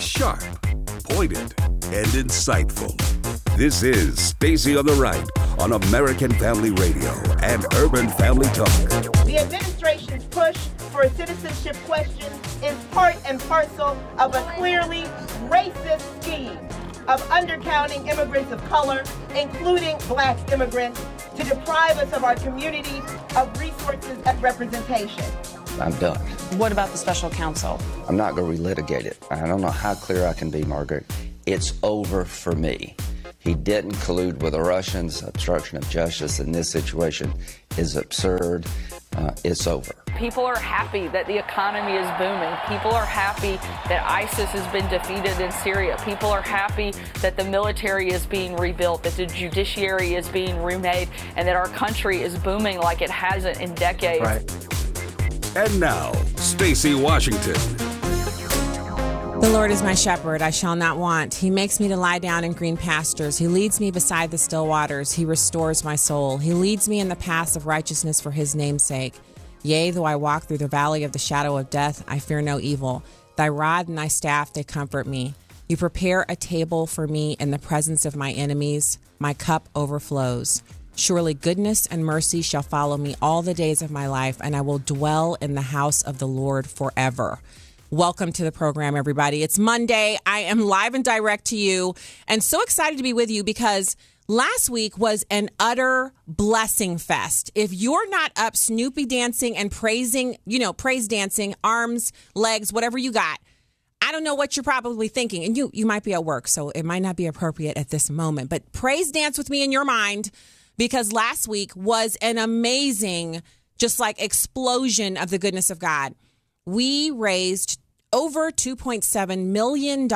Sharp, pointed, and insightful. This is Stacy on the Right on American Family Radio and Urban Family Talk. The administration's push for a citizenship questions is part and parcel of a clearly racist scheme of undercounting immigrants of color, including black immigrants, to deprive us of our communities of resources and representation. I'm done. What about the special counsel? I'm not going to relitigate it. I don't know how clear I can be, Margaret. It's over for me. He didn't collude with the Russians. Obstruction of justice in this situation is absurd. Uh, it's over. People are happy that the economy is booming. People are happy that ISIS has been defeated in Syria. People are happy that the military is being rebuilt, that the judiciary is being remade, and that our country is booming like it hasn't in decades. Right. And now, Stacy Washington. The Lord is my shepherd, I shall not want. He makes me to lie down in green pastures. He leads me beside the still waters. He restores my soul. He leads me in the paths of righteousness for his name's sake. Yea, though I walk through the valley of the shadow of death, I fear no evil. Thy rod and thy staff, they comfort me. You prepare a table for me in the presence of my enemies. My cup overflows. Surely goodness and mercy shall follow me all the days of my life, and I will dwell in the house of the Lord forever. Welcome to the program, everybody. It's Monday. I am live and direct to you and so excited to be with you because last week was an utter blessing fest. If you're not up Snoopy dancing and praising, you know, praise dancing, arms, legs, whatever you got, I don't know what you're probably thinking. And you you might be at work, so it might not be appropriate at this moment. But praise dance with me in your mind because last week was an amazing just like explosion of the goodness of God we raised over $2.7 million,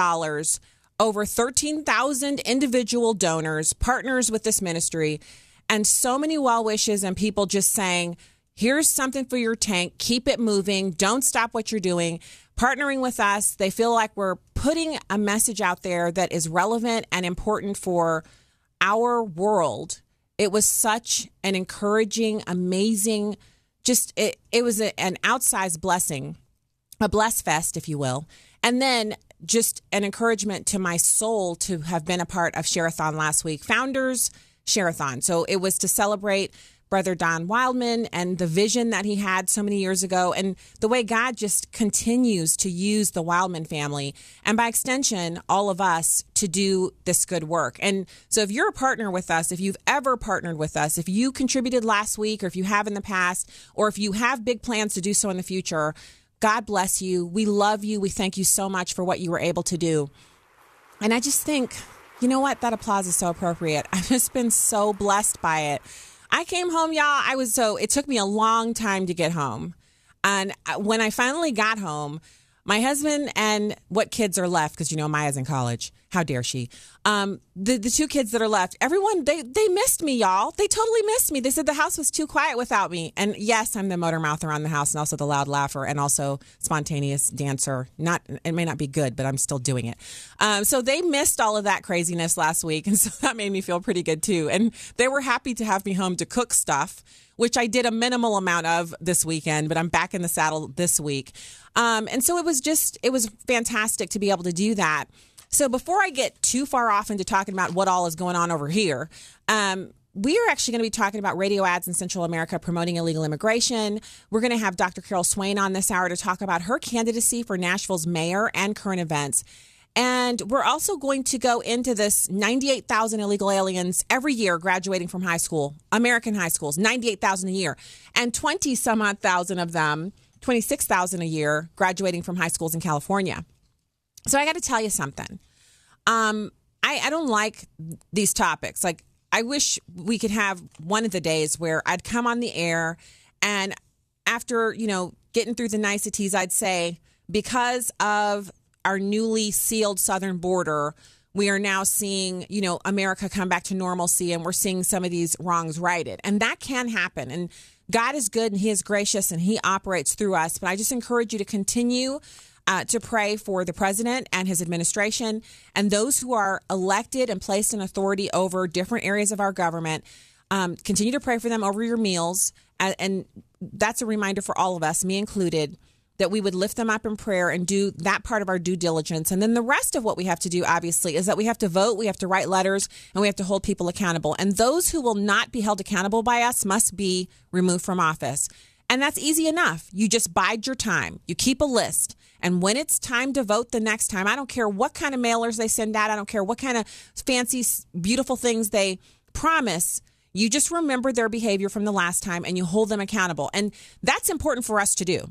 over 13,000 individual donors, partners with this ministry, and so many well wishes and people just saying, here's something for your tank, keep it moving, don't stop what you're doing. Partnering with us, they feel like we're putting a message out there that is relevant and important for our world. It was such an encouraging, amazing, just it, it was a, an outsized blessing a bless fest, if you will. And then just an encouragement to my soul to have been a part of Share-a-thon last week. Founders Share-a-thon. So it was to celebrate Brother Don Wildman and the vision that he had so many years ago, and the way God just continues to use the Wildman family, and by extension, all of us to do this good work. And so, if you're a partner with us, if you've ever partnered with us, if you contributed last week, or if you have in the past, or if you have big plans to do so in the future, God bless you. We love you. We thank you so much for what you were able to do. And I just think, you know what? That applause is so appropriate. I've just been so blessed by it. I came home, y'all. I was so, it took me a long time to get home. And uh, when I finally got home, my husband and what kids are left, because you know Maya's in college, how dare she? Um, the the two kids that are left, everyone they they missed me, y'all. They totally missed me. They said the house was too quiet without me. And yes, I'm the motor mouth around the house, and also the loud laugher, and also spontaneous dancer. Not it may not be good, but I'm still doing it. Um, so they missed all of that craziness last week, and so that made me feel pretty good too. And they were happy to have me home to cook stuff which I did a minimal amount of this weekend, but I'm back in the saddle this week. Um, and so it was just, it was fantastic to be able to do that. So before I get too far off into talking about what all is going on over here, um, we are actually going to be talking about radio ads in Central America promoting illegal immigration. We're going to have Dr. Carol Swain on this hour to talk about her candidacy for Nashville's mayor and current events. And we're also going to go into this 98,000 illegal aliens every year graduating from high school, American high schools, 98,000 a year, and 20 some odd thousand of them, 26,000 a year graduating from high schools in California. So I got to tell you something. Um, I, I don't like these topics. Like, I wish we could have one of the days where I'd come on the air and after, you know, getting through the niceties, I'd say, because of our newly sealed southern border, we are now seeing, you know, America come back to normalcy and we're seeing some of these wrongs righted. And that can happen. And God is good and He is gracious and He operates through us. But I just encourage you to continue uh, to pray for the president and his administration and those who are elected and placed in authority over different areas of our government. Um, continue to pray for them over your meals. And, and that's a reminder for all of us, me included. that we would lift them up in prayer and do that part of our due diligence. And then the rest of what we have to do, obviously, is that we have to vote, we have to write letters, and we have to hold people accountable. And those who will not be held accountable by us must be removed from office. And that's easy enough. You just bide your time, you keep a list. And when it's time to vote the next time, I don't care what kind of mailers they send out, I don't care what kind of fancy, beautiful things they promise. You just remember their behavior from the last time and you hold them accountable. And that's important for us to do.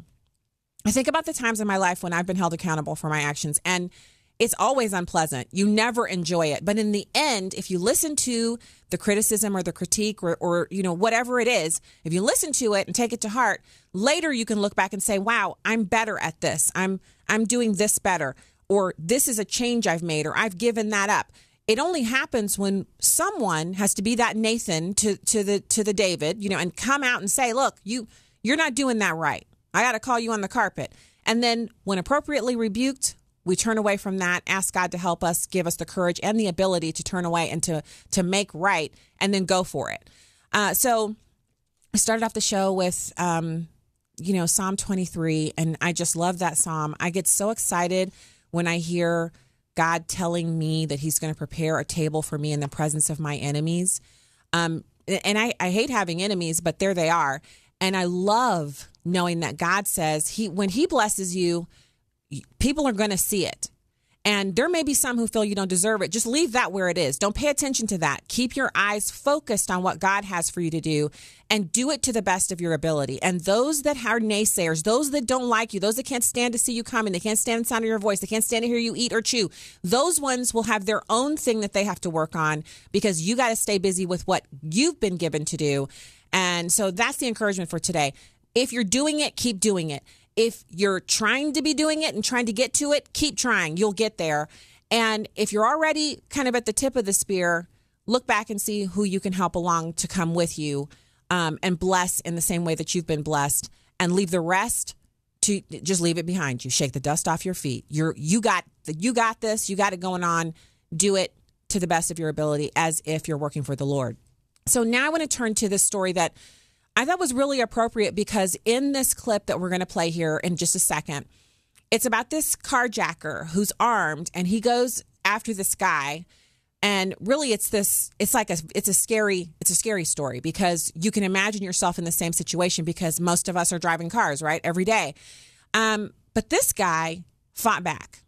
I think about the times in my life when I've been held accountable for my actions, and it's always unpleasant. You never enjoy it. But in the end, if you listen to the criticism or the critique or, or, you know, whatever it is, if you listen to it and take it to heart, later you can look back and say, wow, I'm better at this. I'm, I'm doing this better. Or this is a change I've made, or I've given that up. It only happens when someone has to be that Nathan to, to the to the David, you know, and come out and say, look, you you're not doing that right I got to call you on the carpet. And then, when appropriately rebuked, we turn away from that, ask God to help us, give us the courage and the ability to turn away and to to make right, and then go for it. Uh, so, I started off the show with, um, you know, Psalm 23, and I just love that psalm. I get so excited when I hear God telling me that He's going to prepare a table for me in the presence of my enemies. Um, and I, I hate having enemies, but there they are. And I love knowing that God says he when he blesses you, people are going to see it. And there may be some who feel you don't deserve it. Just leave that where it is. Don't pay attention to that. Keep your eyes focused on what God has for you to do and do it to the best of your ability. And those that are naysayers, those that don't like you, those that can't stand to see you coming, they can't stand the sound of your voice, they can't stand to hear you eat or chew, those ones will have their own thing that they have to work on because you got to stay busy with what you've been given to do. And so that's the encouragement for today. If you're doing it, keep doing it. If you're trying to be doing it and trying to get to it, keep trying. You'll get there. And if you're already kind of at the tip of the spear, look back and see who you can help along to come with you um, and bless in the same way that you've been blessed and leave the rest to just leave it behind you. Shake the dust off your feet. You're you got you got this. You got it going on. Do it to the best of your ability as if you're working for the Lord. So now I want to turn to this story that I thought was really appropriate because in this clip that we're going to play here in just a second, it's about this carjacker who's armed and he goes after this guy. And really it's this it's like a it's a scary it's a scary story because you can imagine yourself in the same situation because most of us are driving cars right every day. Um, but this guy fought back.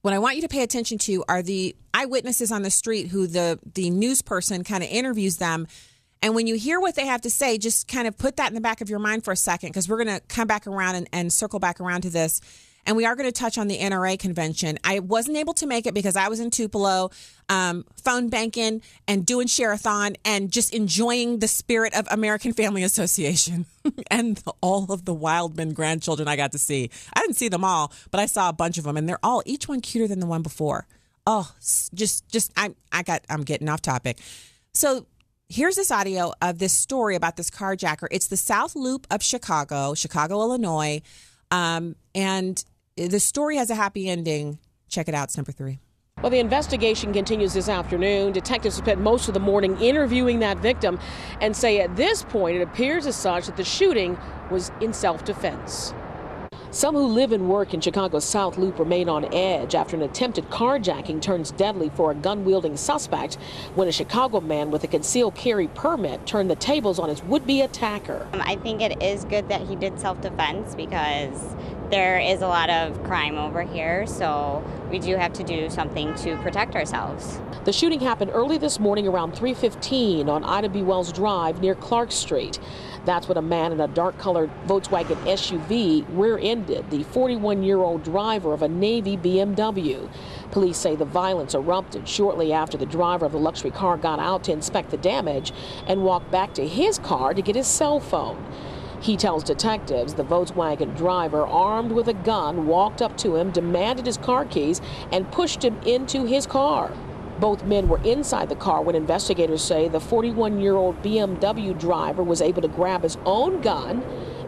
What i want you to pay attention to are the eyewitnesses on the street who the the news person kind of interviews them and when you hear what they have to say, just kind of put that in the back of your mind for a second, because we're going to come back around and, and, circle back around to this. And we are going to touch on the NRA convention. I wasn't able to make it because I was in Tupelo, um, phone banking and doing Share-a-thon and just enjoying the spirit of American Family Association and all of the Wildman grandchildren I got to see. I didn't see them all, but I saw a bunch of them, and they're all each one cuter than the one before. Oh, just just I I got I'm getting off topic. So Here's this audio of this story about this carjacker. It's the South Loop of Chicago, Chicago, Illinois. Um, and the story has a happy ending. Check it out. It's number three. Well, the investigation continues this afternoon. Detectives spent most of the morning interviewing that victim and say at this point it appears as such that the shooting was in self defense. Some who live and work in Chicago's South Loop remain on edge after an attempted carjacking turns deadly for a gun wielding suspect when a Chicago man with a concealed carry permit turned the tables on his would be attacker. Um, I think it is good that he did self defense because there is a lot of crime over here, so we do have to do something to protect ourselves. The shooting happened early this morning around 3:15 on Ida B. Wells Drive near Clark Street. That's when a man in a dark colored Volkswagen SUV rear ended the 41 year old driver of a Navy BMW. Police say the violence erupted shortly after the driver of the luxury car got out to inspect the damage and walked back to his car to get his cell phone. He tells detectives the Volkswagen driver, armed with a gun, walked up to him, demanded his car keys, and pushed him into his car. Both men were inside the car when investigators say the 41 year old BMW driver was able to grab his own gun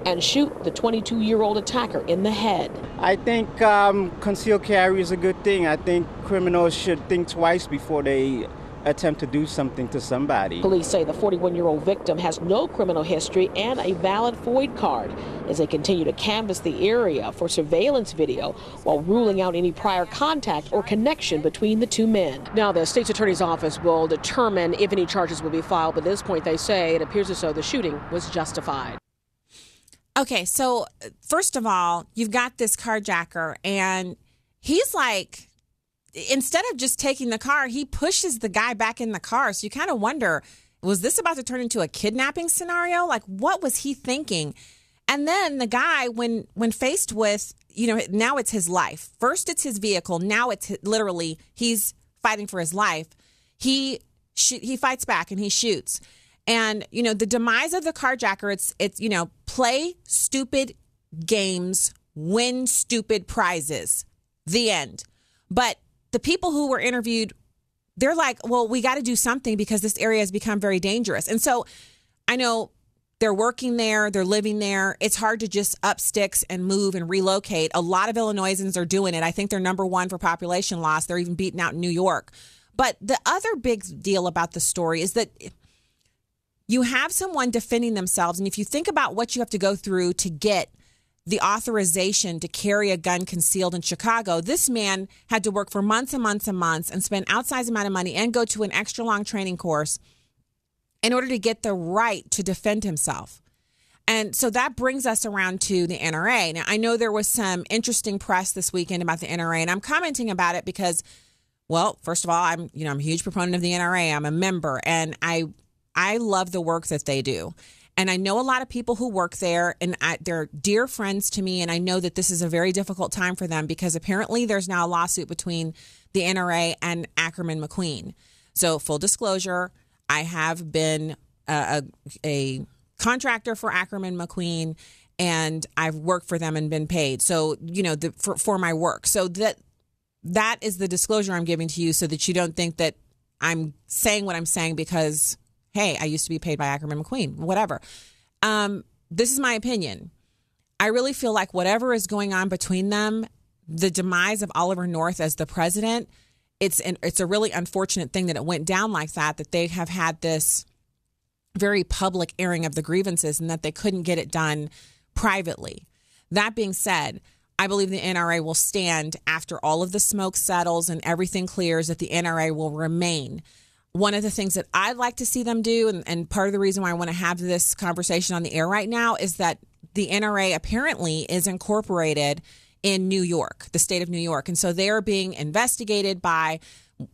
and shoot the 22 year old attacker in the head. I think um, concealed carry is a good thing. I think criminals should think twice before they attempt to do something to somebody. Police say the 41 year old victim has no criminal history and a valid FOID card. as they continue to canvass the area for surveillance video while ruling out any prior contact or connection between the two men. Now, the state's attorney's office will determine if any charges will be filed, but at this point, they say it appears as though the shooting was justified. Okay, so first of all, you've got this carjacker, and he's like, instead of just taking the car, he pushes the guy back in the car. So you kind of wonder, was this about to turn into a kidnapping scenario? Like, what was he thinking? And then the guy, when when faced with, you know, now it's his life. First, it's his vehicle. Now it's literally he's fighting for his life. He sh- he fights back and he shoots. And you know, the demise of the carjacker. It's it's you know, play stupid games, win stupid prizes. The end. But the people who were interviewed, they're like, well, we got to do something because this area has become very dangerous. And so I know they're working there, they're living there. It's hard to just up sticks and move and relocate. A lot of Illinoisans are doing it. I think they're number one for population loss. They're even beating out New York. But the other big deal about the story is that you have someone defending themselves. And if you think about what you have to go through to get the authorization to carry a gun concealed in Chicago, this man had to work for months and months and months and spend outsized amount of money and go to an extra long training course in order to get the right to defend himself. And so that brings us around to the NRA. Now, I know there was some interesting press this weekend about the NRA, and I'm commenting about it because, well, first of all, I'm you know I'm a huge proponent of the NRA. I'm a member, and I I love the work that they do. And I know a lot of people who work there, and I, they're dear friends to me. And I know that this is a very difficult time for them because apparently there's now a lawsuit between the NRA and Ackerman McQueen. So, full disclosure, I have been a, a, a contractor for Ackerman McQueen, and I've worked for them and been paid. So, you know, the, for for my work. So that that is the disclosure I'm giving to you, so that you don't think that I'm saying what I'm saying because hey, I used to be paid by Ackerman McQueen, whatever. Um, this is my opinion. I really feel like whatever is going on between them, the demise of Oliver North as the president, it's an, it's a really unfortunate thing that it went down like that. That they have had this very public airing of the grievances and that they couldn't get it done privately. That being said, I believe the NRA will stand after all of the smoke settles and everything clears. That the NRA will remain one of the things that I'd like to see them do, and, and part of the reason why I want to have this conversation on the air right now is that the NRA apparently is incorporated in New York, the state of New York. And so they're being investigated by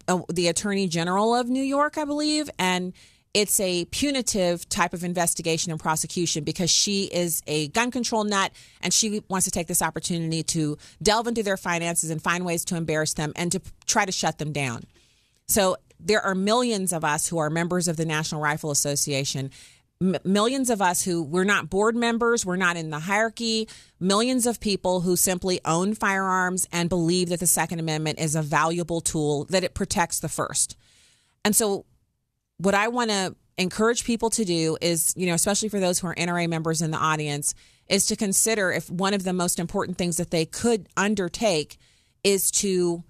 uh, the Attorney General of New York, I believe. And it's a punitive type of investigation and prosecution because she is a gun control nut and she wants to take this opportunity to delve into their finances and find ways to embarrass them and to try to shut them down. So there are millions of us who are members of the National Rifle Association. Millions of us who we're not board members, we're not in the hierarchy, millions of people who simply own firearms and believe that the Second Amendment is a valuable tool, that it protects the First. And so, what I want to encourage people to do is, you know, especially for those who are NRA members in the audience, is to consider if one of the most important things that they could undertake is to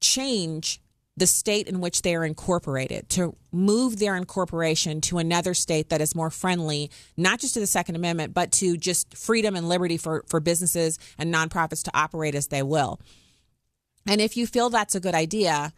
change the state in which they are incorporated, to move their incorporation to another state that is more friendly, not just to the Second Amendment, but to just freedom and liberty for, for businesses and nonprofits to operate as they will. And if you feel that's a good idea,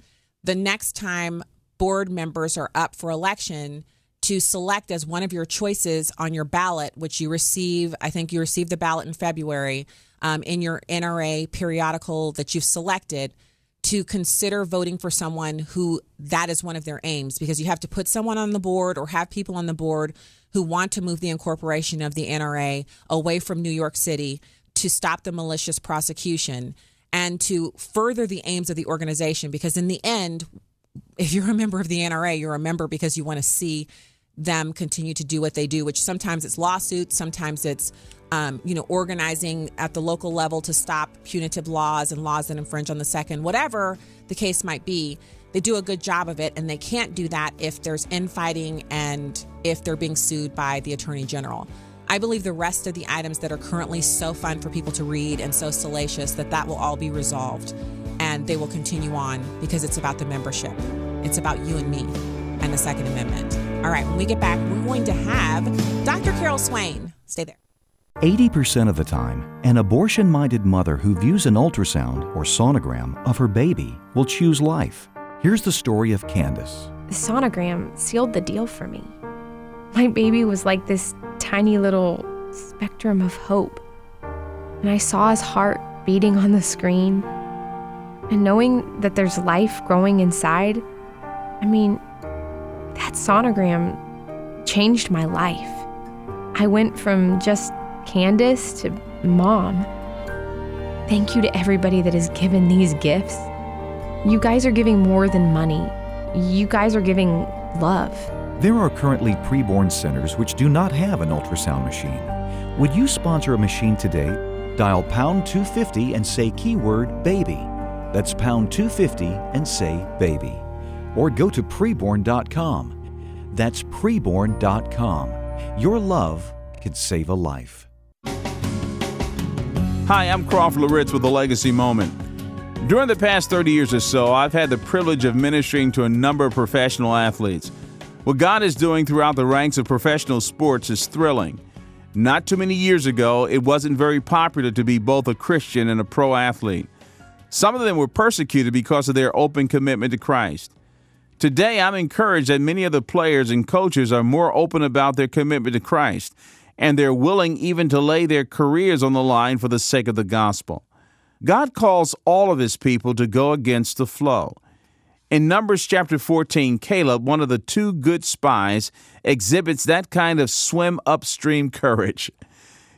the next time board members are up for election, to select as one of your choices on your ballot, which you receive, I think you receive the ballot in February um, in your NRA periodical that you've selected to consider voting for someone who that is one of their aims because you have to put someone on the board or have people on the board who want to move the incorporation of the NRA away from New York City to stop the malicious prosecution and to further the aims of the organization. Because in the end if you're a member of the NRA you're a member because you want to see them continue to do what they do which sometimes it's lawsuits sometimes it's um, you know, organizing at the local level to stop punitive laws and laws that infringe on the second, whatever the case might be. They do a good job of it, and they can't do that if there's infighting and if they're being sued by the attorney general. I believe the rest of the items that are currently so fun for people to read and so salacious that that will all be resolved and they will continue on because it's about the membership. It's about you and me and the Second Amendment. All right, when we get back, we're going to have Dr. Carol Swain. Stay there. 80% of the time, an abortion minded mother who views an ultrasound or sonogram of her baby will choose life. Here's the story of Candace. The sonogram sealed the deal for me. My baby was like this tiny little spectrum of hope. And I saw his heart beating on the screen. And knowing that there's life growing inside, I mean, that sonogram changed my life. I went from just Candace to mom. Thank you to everybody that has given these gifts. You guys are giving more than money. You guys are giving love. There are currently preborn centers which do not have an ultrasound machine. Would you sponsor a machine today? Dial pound 250 and say keyword baby. That's pound 250 and say baby. Or go to preborn.com. That's preborn.com. Your love could save a life. Hi, I'm Crawford Loritts with a Legacy Moment. During the past 30 years or so, I've had the privilege of ministering to a number of professional athletes. What God is doing throughout the ranks of professional sports is thrilling. Not too many years ago, it wasn't very popular to be both a Christian and a pro athlete. Some of them were persecuted because of their open commitment to Christ. Today, I'm encouraged that many of the players and coaches are more open about their commitment to Christ, and they're willing even to lay their careers on the line for the sake of the gospel. God calls all of his people to go against the flow. In Numbers chapter 14, Caleb, one of the two good spies, exhibits that kind of swim upstream courage.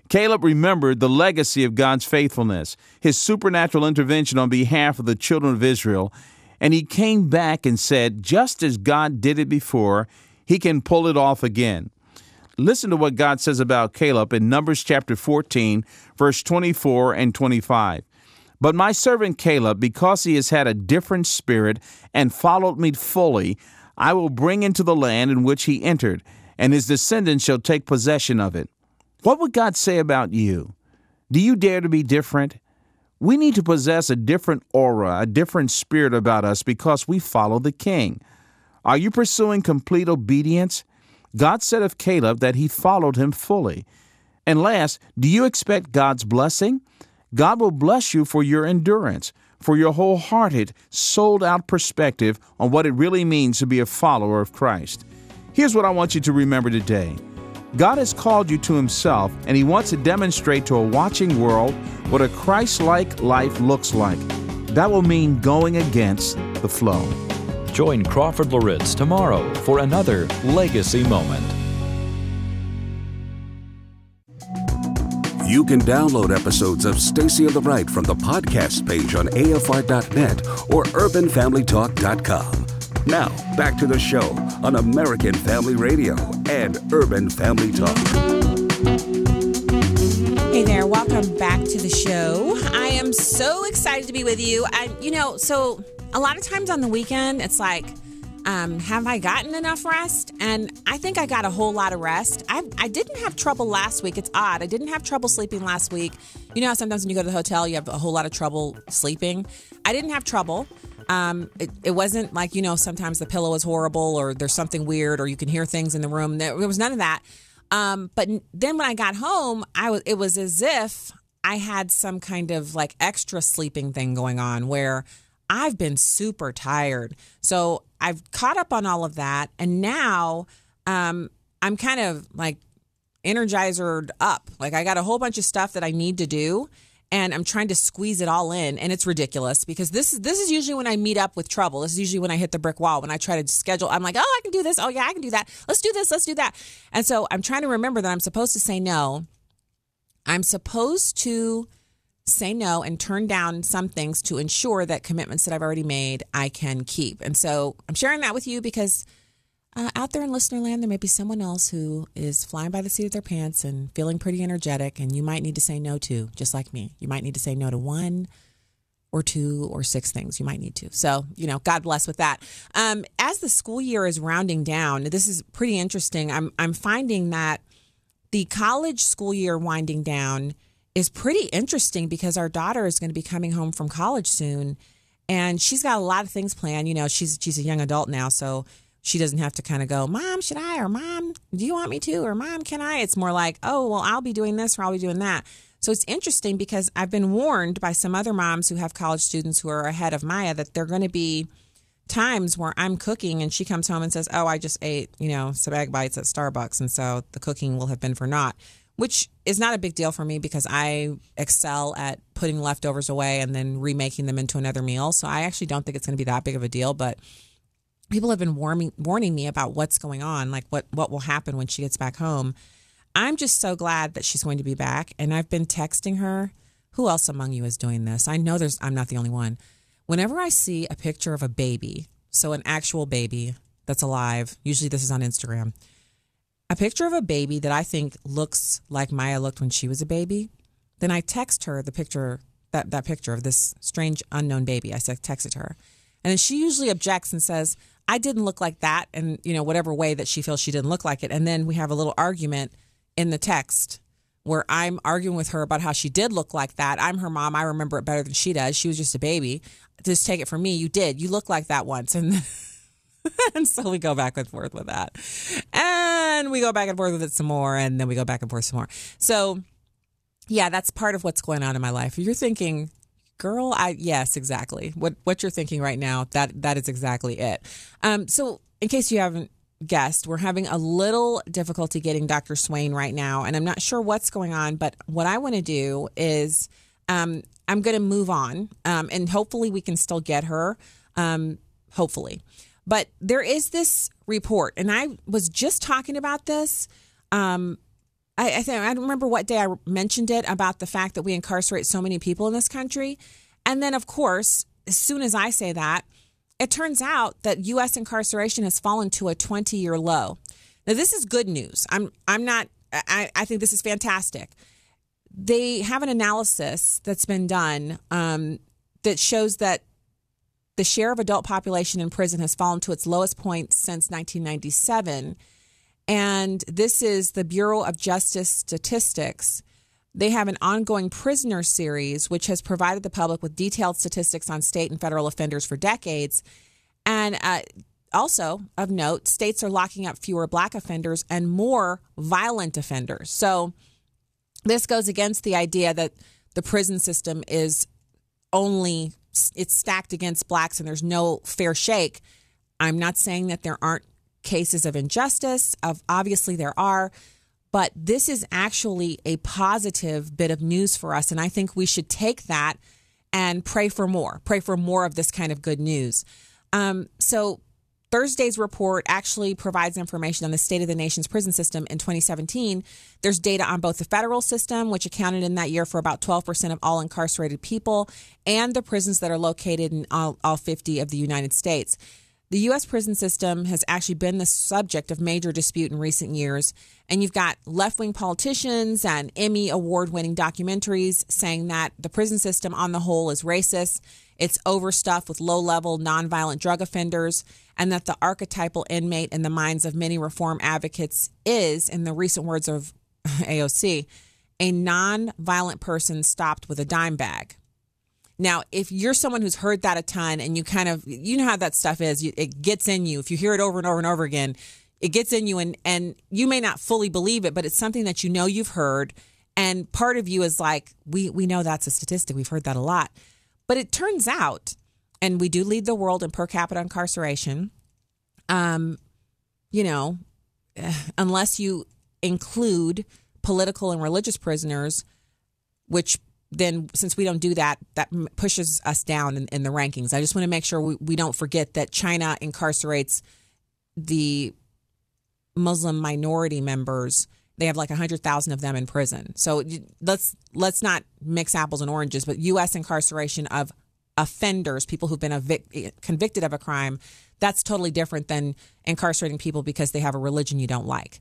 Caleb remembered the legacy of God's faithfulness, his supernatural intervention on behalf of the children of Israel, and he came back and said, just as God did it before, he can pull it off again. Listen to what God says about Caleb in Numbers chapter 14, verse 24 and 25. But my servant Caleb, because he has had a different spirit and followed me fully, I will bring into the land in which he entered, and his descendants shall take possession of it. What would God say about you? Do you dare to be different? We need to possess a different aura, a different spirit about us because we follow the King. Are you pursuing complete obedience? God said of Caleb that he followed him fully. And last, do you expect God's blessing? God will bless you for your endurance, for your wholehearted, sold out perspective on what it really means to be a follower of Christ. Here's what I want you to remember today God has called you to Himself, and He wants to demonstrate to a watching world what a Christ like life looks like. That will mean going against the flow. Join Crawford Loritts tomorrow for another Legacy Moment. You can download episodes of Stacy on the Right from the podcast page on AFR.net or UrbanFamilyTalk.com. Now, back to the show on American Family Radio and Urban Family Talk. Hey there, welcome back to the show. I am so excited to be with you. I, you know, so a lot of times on the weekend, it's like, um, have I gotten enough rest? And I think I got a whole lot of rest. I, I didn't have trouble last week. It's odd. I didn't have trouble sleeping last week. You know sometimes when you go to the hotel, you have a whole lot of trouble sleeping? I didn't have trouble. Um, it, it wasn't like, you know, sometimes the pillow is horrible or there's something weird or you can hear things in the room. There, there was none of that. Um, but then when I got home, I was, it was as if I had some kind of like extra sleeping thing going on where I've been super tired. So I've caught up on all of that. And now um, I'm kind of like energizered up. Like I got a whole bunch of stuff that I need to do and I'm trying to squeeze it all in and it's ridiculous because this is this is usually when I meet up with trouble. This is usually when I hit the brick wall when I try to schedule I'm like, "Oh, I can do this. Oh yeah, I can do that. Let's do this. Let's do that." And so I'm trying to remember that I'm supposed to say no. I'm supposed to say no and turn down some things to ensure that commitments that I've already made I can keep. And so I'm sharing that with you because uh, out there in listener land, there may be someone else who is flying by the seat of their pants and feeling pretty energetic, and you might need to say no to, just like me. You might need to say no to one or two or six things. You might need to. So, you know, God bless with that. Um, as the school year is rounding down, this is pretty interesting. I'm I'm finding that the college school year winding down is pretty interesting because our daughter is going to be coming home from college soon and she's got a lot of things planned you know she's she's a young adult now so she doesn't have to kind of go, Mom, should I? Or Mom, do you want me to? Or Mom, can I? It's more like, oh, well, I'll be doing this or I'll be doing that. So it's interesting because I've been warned by some other moms who have college students who are ahead of Maya that they're going to be times where I'm cooking and she comes home and says, Oh, I just ate, you know, some egg bites at Starbucks. And so the cooking will have been for naught, which is not a big deal for me because I excel at putting leftovers away and then remaking them into another meal. So I actually don't think it's going to be that big of a deal. But people have been warning, warning me about what's going on, like what, what will happen when she gets back home. I'm just so glad that she's going to be back. And I've been texting her. Who else among you is doing this? I know there's, I'm not the only one. Whenever I see a picture of a baby, so an actual baby that's alive, usually this is on Instagram, a picture of a baby that I think looks like Maya looked when she was a baby, then I text her the picture, that, that picture of this strange unknown baby. I said, text her. And then she usually objects and says, I didn't look like that. And, you know, whatever way that she feels she didn't look like it. And then we have a little argument in the text where I'm arguing with her about how she did look like that. I'm her mom. I remember it better than she does. She was just a baby. Just take it from me. You did. You looked like that once. And and so we go back and forth with that. And we go back and forth with it some more. And then we go back and forth some more. So yeah, that's part of what's going on in my life. You're thinking, girl, I yes, exactly. What what you're thinking right now, that that is exactly it. Um, so in case you haven't guest. We're having a little difficulty getting Dr. Swain right now, and I'm not sure what's going on. But what I want to do is um, I'm going to move on, um, and hopefully we can still get her. Um, hopefully, but there is this report, and I was just talking about this. Um, I, I think I don't remember what day I mentioned it about the fact that we incarcerate so many people in this country, and then of course, as soon as I say that it turns out that U.S. incarceration has fallen to a 20 year low. Now, this is good news. I'm, I'm not, I, I think this is fantastic. They have an analysis that's been done um, that shows that the share of adult population in prison has fallen to its lowest point since 1997. And this is the Bureau of Justice Statistics. They have an ongoing prisoner series, which has provided the public with detailed statistics on state and federal offenders for decades. And uh, also, of note, states are locking up fewer black offenders and more violent offenders. So, this goes against the idea that the prison system is only it's stacked against blacks and there's no fair shake. I'm not saying that there aren't cases of injustice. Of obviously there are, but this is actually a positive bit of news for us. And I think we should take that and pray for more, pray for more of this kind of good news. Um, so, Thursday's report actually provides information on the state of the nation's prison system in 2017. There's data on both the federal system, which accounted in that year for about 12% of all incarcerated people, and the prisons that are located in all, all 50 of the United States. The U.S. prison system has actually been the subject of major dispute in recent years. And you've got left wing politicians and Emmy award winning documentaries saying that the prison system on the whole is racist, it's overstuffed with low level nonviolent drug offenders, and that the archetypal inmate in the minds of many reform advocates is, in the recent words of AOC, a nonviolent person stopped with a dime bag. Now, if you're someone who's heard that a ton and you kind of, you know how that stuff is, it gets in you. If you hear it over and over and over again, it gets in you and, and you may not fully believe it, but it's something that you know you've heard. And part of you is like, we, we know that's a statistic. We've heard that a lot. But it turns out, and we do lead the world in per capita incarceration, um, you know, unless you include political and religious prisoners, which then since we don't do that, that pushes us down in, in the rankings. I just want to make sure we, we don't forget that China incarcerates the Muslim minority members. They have like hundred thousand of them in prison. So let's let's not mix apples and oranges. But U.S. incarceration of offenders, people who've been vic- convicted of a crime, that's totally different than incarcerating people because they have a religion you don't like.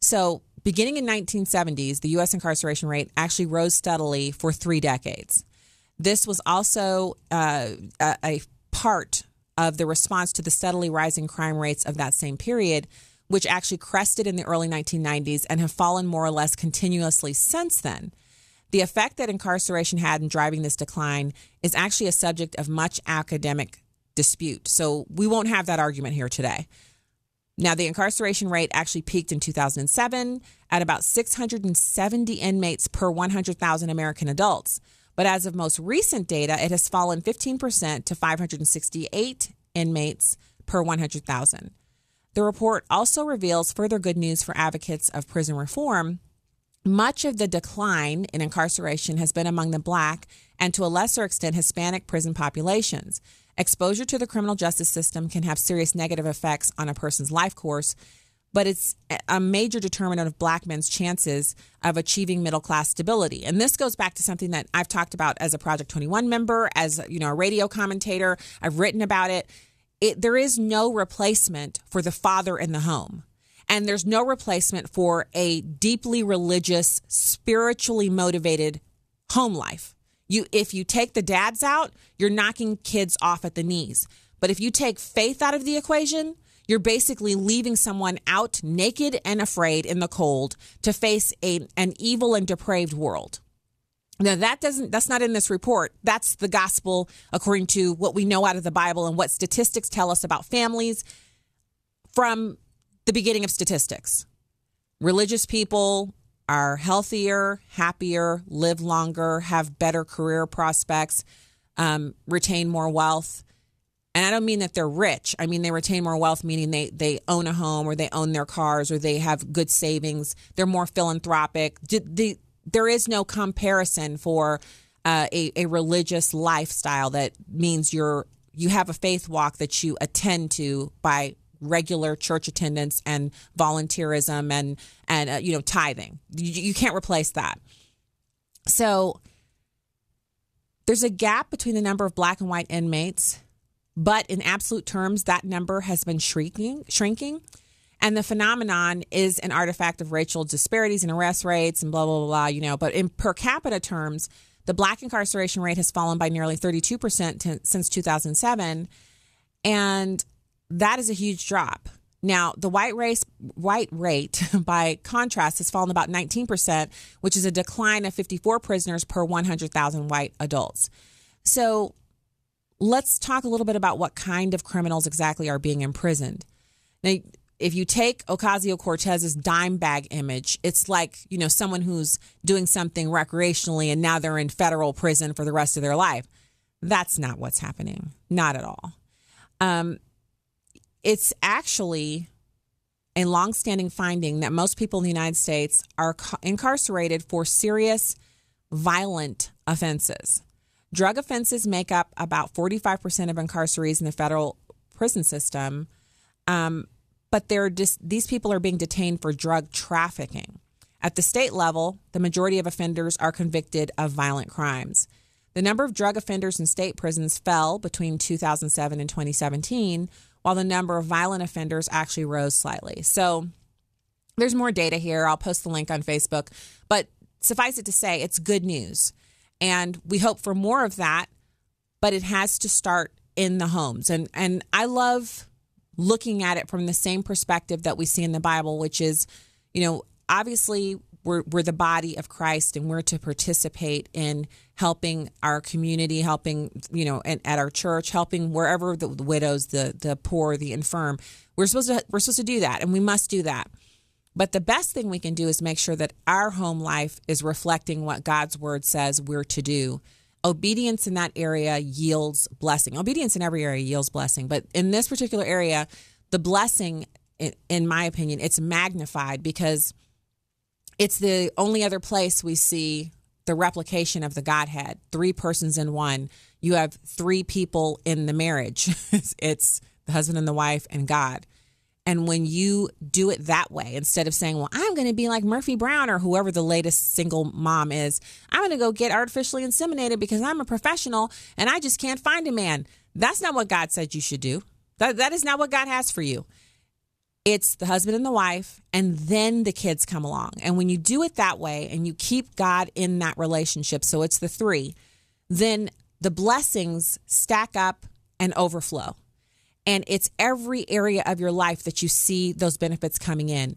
So beginning in 1970s, the U.S. incarceration rate actually rose steadily for three decades. This was also uh, a, a part of the response to the steadily rising crime rates of that same period, which actually crested in the early 1990s and have fallen more or less continuously since then. The effect that incarceration had in driving this decline is actually a subject of much academic dispute. So we won't have that argument here today. Now, the incarceration rate actually peaked in 2007 at about 670 inmates per 100,000 American adults. But as of most recent data, it has fallen 15% to 568 inmates per 100,000. The report also reveals further good news for advocates of prison reform. Much of the decline in incarceration has been among the black and to a lesser extent Hispanic prison populations. Exposure to the criminal justice system can have serious negative effects on a person's life course, but it's a major determinant of black men's chances of achieving middle class stability. And this goes back to something that I've talked about as a Project 21 member, as you know, a radio commentator. I've written about it. it there is no replacement for the father in the home. And there's no replacement for a deeply religious, spiritually motivated home life. You if you take the dads out, you're knocking kids off at the knees. But if you take faith out of the equation, you're basically leaving someone out naked and afraid in the cold to face a, an evil and depraved world. Now that doesn't that's not in this report. That's the gospel according to what we know out of the Bible and what statistics tell us about families from the beginning of statistics. Religious people are healthier, happier, live longer, have better career prospects, um, retain more wealth. And I don't mean that they're rich. I mean they retain more wealth, meaning they they own a home or they own their cars or they have good savings. They're more philanthropic. The, the, there is no comparison for uh, a, a religious lifestyle that means you're you have a faith walk that you attend to by regular church attendance and volunteerism and and uh, you know tithing. You, you can't replace that. So there's a gap between the number of black and white inmates, but in absolute terms, that number has been shrinking. Shrinking. And the phenomenon is an artifact of racial disparities in arrest rates and blah, blah, blah, blah, you know. But in per capita terms, the black incarceration rate has fallen by nearly 32% to, since 2007. And that is a huge drop. Now, the white race white rate by contrast has fallen about 19%, which is a decline of 54 prisoners per 100,000 white adults. So, let's talk a little bit about what kind of criminals exactly are being imprisoned. Now, if you take Ocasio Cortez's dime bag image, it's like, you know, someone who's doing something recreationally and now they're in federal prison for the rest of their life. That's not what's happening. Not at all. Um, it's actually a longstanding finding that most people in the United States are incarcerated for serious violent offenses. Drug offenses make up about 45% of incarcerees in the federal prison system. Um, but they're these people are being detained for drug trafficking. At the state level, the majority of offenders are convicted of violent crimes. The number of drug offenders in state prisons fell between 2007 and 2017, while the number of violent offenders actually rose slightly. So there's more data here. I'll post the link on Facebook. But suffice it to say, it's good news. And we hope for more of that, but it has to start in the homes. And and I love looking at it from the same perspective that we see in the Bible, which is, you know, obviously we're, we're the body of Christ and we're to participate in helping our community, helping, you know, at, at our church, helping wherever the, the widows, the, the poor, the infirm. We're supposed to, we're supposed to do that and we must do that. But the best thing we can do is make sure that our home life is reflecting what God's word says we're to do obedience in that area yields blessing. Obedience in every area yields blessing, but in this particular area, the blessing, in my opinion, it's magnified because it's the only other place we see the replication of the Godhead, three persons in one. You have three people in the marriage. it's the husband and the wife and God. And when you do it that way, instead of saying, well, I'm going to be like Murphy Brown or whoever the latest single mom is, I'm going to go get artificially inseminated because I'm a professional and I just can't find a man. That's not what God said you should do. That, that is not what God has for you. It's the husband and the wife, and then the kids come along. And when you do it that way and you keep God in that relationship, so it's the three, then the blessings stack up and overflow. And it's every area of your life that you see those benefits coming in.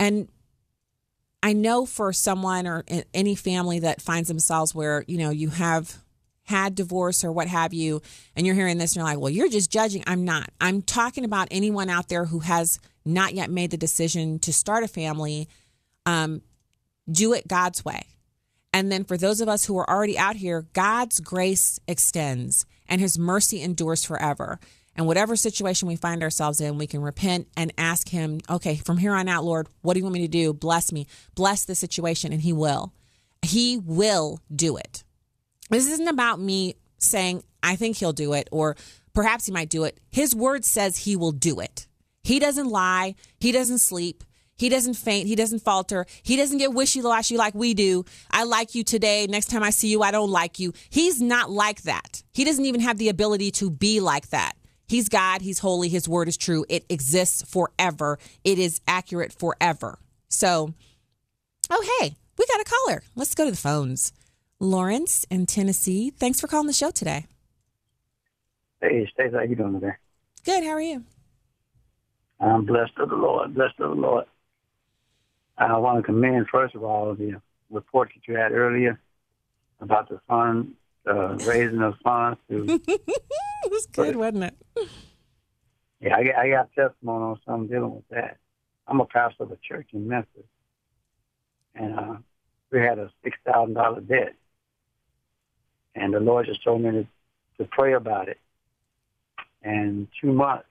And I know for someone or any family that finds themselves where, you know, you have had divorce or what have you, and you're hearing this and you're like, well, you're just judging. I'm not. I'm talking about anyone out there who has not yet made the decision to start a family. Um, do it God's way. And then for those of us who are already out here, God's grace extends and his mercy endures forever. And whatever situation we find ourselves in, we can repent and ask him, okay, from here on out, Lord, what do you want me to do? Bless me, bless the situation, and he will. He will do it. This isn't about me saying, I think he'll do it, or perhaps he might do it. His word says he will do it. He doesn't lie, he doesn't sleep. He doesn't faint. He doesn't falter. He doesn't get wishy washy like we do. I like you today. Next time I see you, I don't like you. He's not like that. He doesn't even have the ability to be like that. He's God. He's holy. His word is true. It exists forever. It is accurate forever. So, oh, hey, we got a caller. Let's go to the phones. Lawrence in Tennessee. Thanks for calling the show today. Hey, Stacy, how you doing today? Good. How are you? I'm blessed of the Lord. Blessed of the Lord. I want to commend, first of all, the report that you had earlier about the fund, uh, raising of funds. To, it was good, wasn't it? Yeah, I, I got testimony on something dealing with that. I'm a pastor of a church in Memphis, and uh, we had a six thousand dollar debt, and the Lord just told me to, to pray about it. And two months,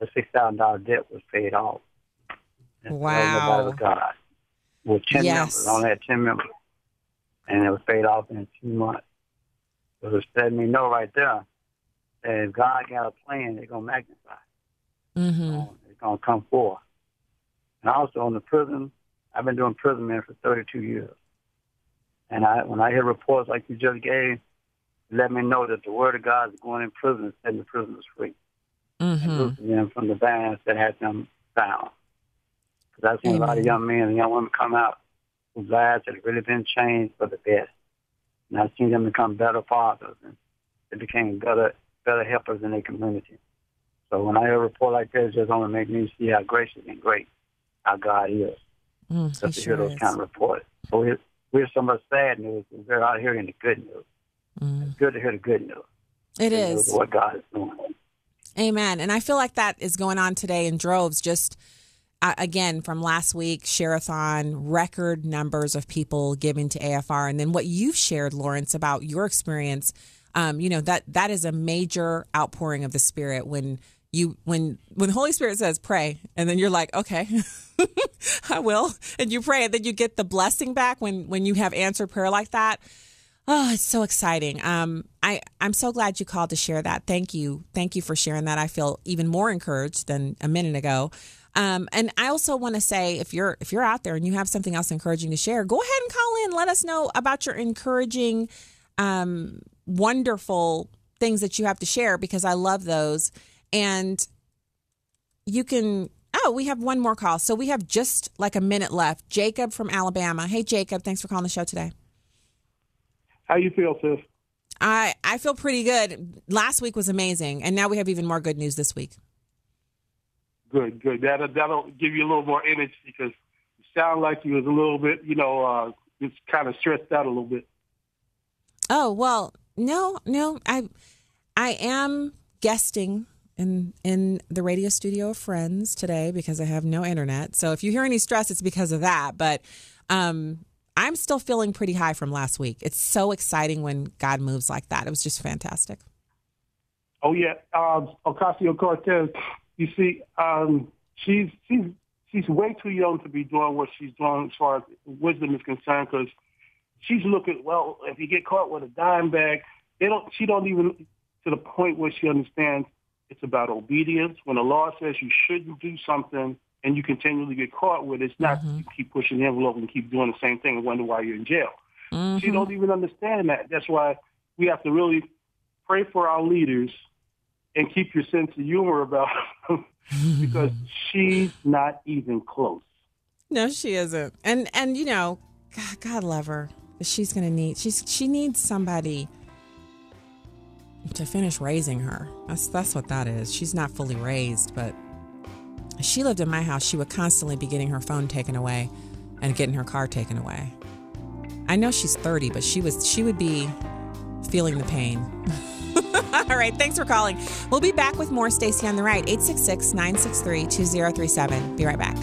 the six thousand dollar debt was paid off. And Wow. But God. With ten Yes. members, I only had ten members, and it was paid off in two months. So it's letting me know right there that if God got a plan, they're gonna magnify. Mm-hmm. It's gonna come forth. And also on the prison, I've been doing prison man for 32 years. And I, when I hear reports like you just gave, let me know that the word of God is going in prison and setting the prisoners free and Mm-hmm. them from the bands that had them bound. Because I've seen a lot of young men and young women come out whose lives have really been changed for the best. And I've seen them become better fathers and they became better better helpers in their community. So when I hear a report like this, it just only make me see how gracious and great our God is. Mm, Just he to sure hear those is. kind of reports. So we're, we're some of the sad news, and we're out hearing the good news. It's good to hear the good news. Mm. It is. What God is doing. Amen. And I feel like that is going on today in droves. Just uh, again from last week, Share-a-thon, record numbers of people giving to AFR, and then what you've shared, Lawrence, about your experience. Um, you know that that is a major outpouring of the Spirit when you when when the Holy Spirit says pray, and then you're like, okay, I will, and you pray, and then you get the blessing back when when you have answered prayer like that. Oh, it's so exciting. Um, I, I'm so glad you called to share that. Thank you. Thank you for sharing that. I feel even more encouraged than a minute ago. Um, and I also want to say if you're if you're out there and you have something else encouraging to share, go ahead and call in. Let us know about your encouraging, um, wonderful things that you have to share because I love those. And you can oh, we have one more call. So we have just like a minute left. Jacob from Alabama. Hey Jacob, thanks for calling the show today. How you feel, sis? I I feel pretty good. Last week was amazing, and now we have even more good news this week. Good, good. That'll that'll give you a little more energy because you sound like you was a little bit, you know, uh, just kind of stressed out a little bit. Oh well, no, no, I I am guesting in in the radio studio of Friends today because I have no internet. So if you hear any stress, it's because of that. But um, I'm still feeling pretty high from last week. It's so exciting when God moves like that. It was just fantastic. Oh yeah, um, Ocasio Cortez. You see, um, she's she's she's way too young to be doing what she's doing as far as wisdom is concerned. Because she's looking well. If you get caught with a dime bag, they don't. She don't even to the point where she understands it's about obedience. When the law says you shouldn't do something and you continually get caught with it, it's not mm-hmm. you keep pushing the envelope and keep doing the same thing and wonder why you're in jail. Mm-hmm. She don't even understand that. That's why we have to really pray for our leaders and keep your sense of humor about them because she's not even close. No, she isn't. And and you know, God, God love her. She's gonna need. She's she needs somebody to finish raising her. That's that's what that is. She's not fully raised, but she lived in my house. She would constantly be getting her phone taken away and getting her car taken away. I know she's thirty, but she was she would be feeling the pain. All right, thanks for calling. We'll be back with more Stacy on the Right, 866 963 2037. Be right back.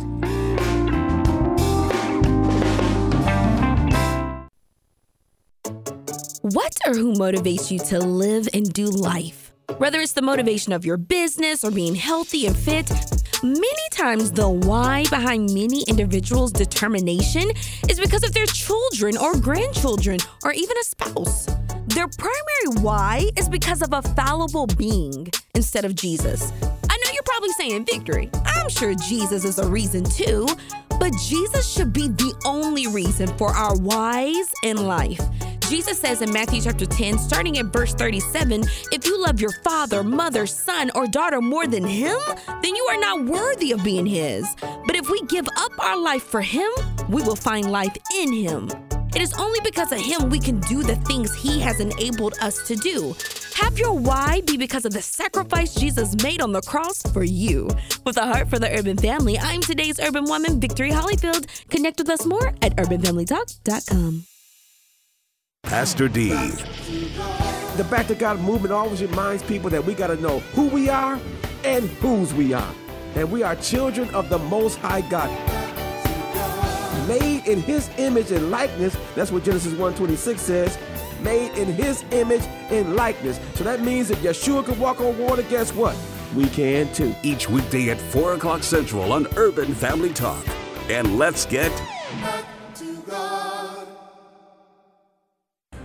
What or who motivates you to live and do life? Whether it's the motivation of your business or being healthy and fit, many times the why behind many individuals' determination is because of their children or grandchildren or even a spouse. Their primary why is because of a fallible being instead of Jesus. I know you're probably saying victory. I'm sure Jesus is a reason too, but Jesus should be the only reason for our whys in life. Jesus says in Matthew chapter 10, starting at verse 37, if you love your father, mother, son, or daughter more than him, then you are not worthy of being his. But if we give up our life for him, we will find life in him. It is only because of him we can do the things he has enabled us to do. Have your why be because of the sacrifice Jesus made on the cross for you. With a heart for the urban family, I'm today's urban woman, Victory Hollyfield. Connect with us more at urbanfamilytalk.com. Pastor D. The Back to God movement always reminds people that we got to know who we are and whose we are. And we are children of the Most High God. Made in His image and likeness. That's what Genesis 1:26 says. Made in His image and likeness. So that means if Yeshua could walk on water, guess what? We can too. Each weekday at 4 o'clock Central on Urban Family Talk. And let's get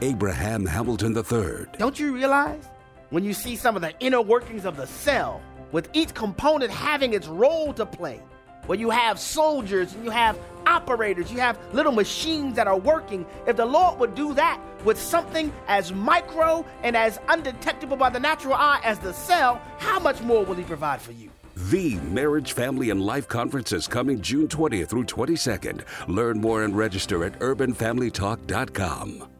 Abraham Hamilton III. Don't you realize when you see some of the inner workings of the cell, with each component having its role to play, where you have soldiers and you have operators, you have little machines that are working. If the Lord would do that with something as micro and as undetectable by the natural eye as the cell, how much more will He provide for you? The Marriage, Family, and Life Conference is coming June 20th through 22nd. Learn more and register at urbanfamilytalk.com.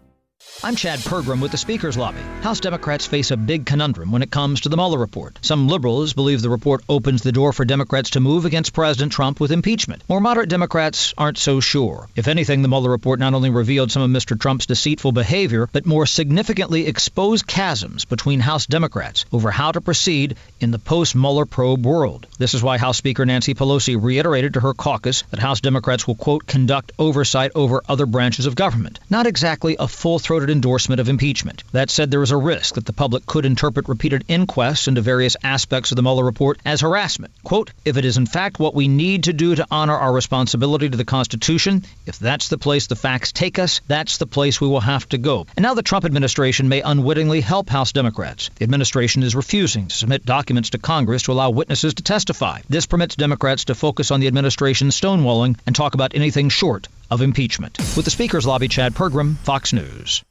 I'm Chad Pergram with the Speaker's Lobby. House Democrats face a big conundrum when it comes to the Mueller report. Some liberals believe the report opens the door for Democrats to move against President Trump with impeachment. More moderate Democrats aren't so sure. If anything, the Mueller report not only revealed some of Mr. Trump's deceitful behavior, but more significantly exposed chasms between House Democrats over how to proceed in the post Mueller probe world. This is why House Speaker Nancy Pelosi reiterated to her caucus that House Democrats will, quote, conduct oversight over other branches of government. Not exactly a full throated endorsement of impeachment. That said, there is a risk that the public could interpret repeated inquests into various aspects of the Mueller report as harassment. Quote, if it is in fact what we need to do to honor our responsibility to the Constitution, if that's the place the facts take us, that's the place we will have to go. And now the Trump administration may unwittingly help House Democrats. The administration is refusing to submit documents to Congress to allow witnesses to testify. This permits Democrats to focus on the administration's stonewalling and talk about anything short of impeachment. With the Speaker's Lobby, Chad Pergram, Fox News.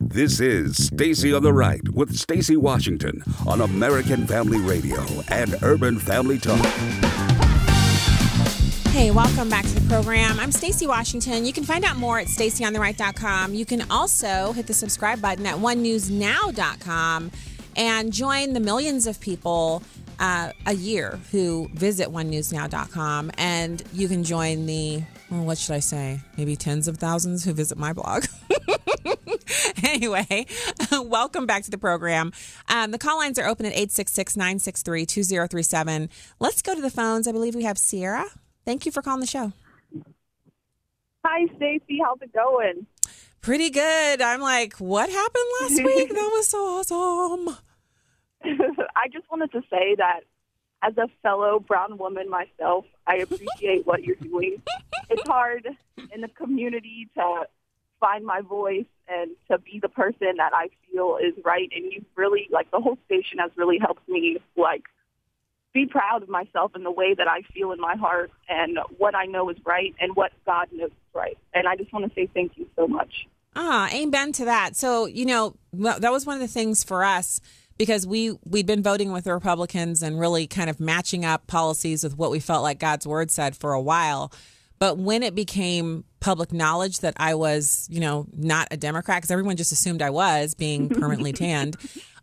This is Stacy on the Right with Stacy Washington on American Family Radio and Urban Family Talk. Hey, welcome back to the program. I'm Stacy Washington. You can find out more at stacyontheright.com. You can also hit the subscribe button at onenewsnow.com and join the millions of people uh, a year who visit onenewsnow.com. And you can join the, well, what should I say? Maybe tens of thousands who visit my blog. anyway, welcome back to the program. Um, the call lines are open at 866 963 2037. Let's go to the phones. I believe we have Sierra. Thank you for calling the show. Hi, Stacy. How's it going? Pretty good. I'm like, what happened last week? That was so awesome. I just wanted to say that as a fellow brown woman myself, I appreciate what you're doing. It's hard in the community to find my voice and to be the person that I feel is right. And you've really, like, the whole station has really helped me, like, be proud of myself in the way that I feel in my heart and what I know is right and what God knows is right. And I just want to say thank you so much. Ah, amen to that. So, you know, that was one of the things for us because we we'd been voting with the Republicans and really kind of matching up policies with what we felt like God's word said for a while. But when it became public knowledge that I was, you know, not a Democrat because everyone just assumed I was being permanently tanned,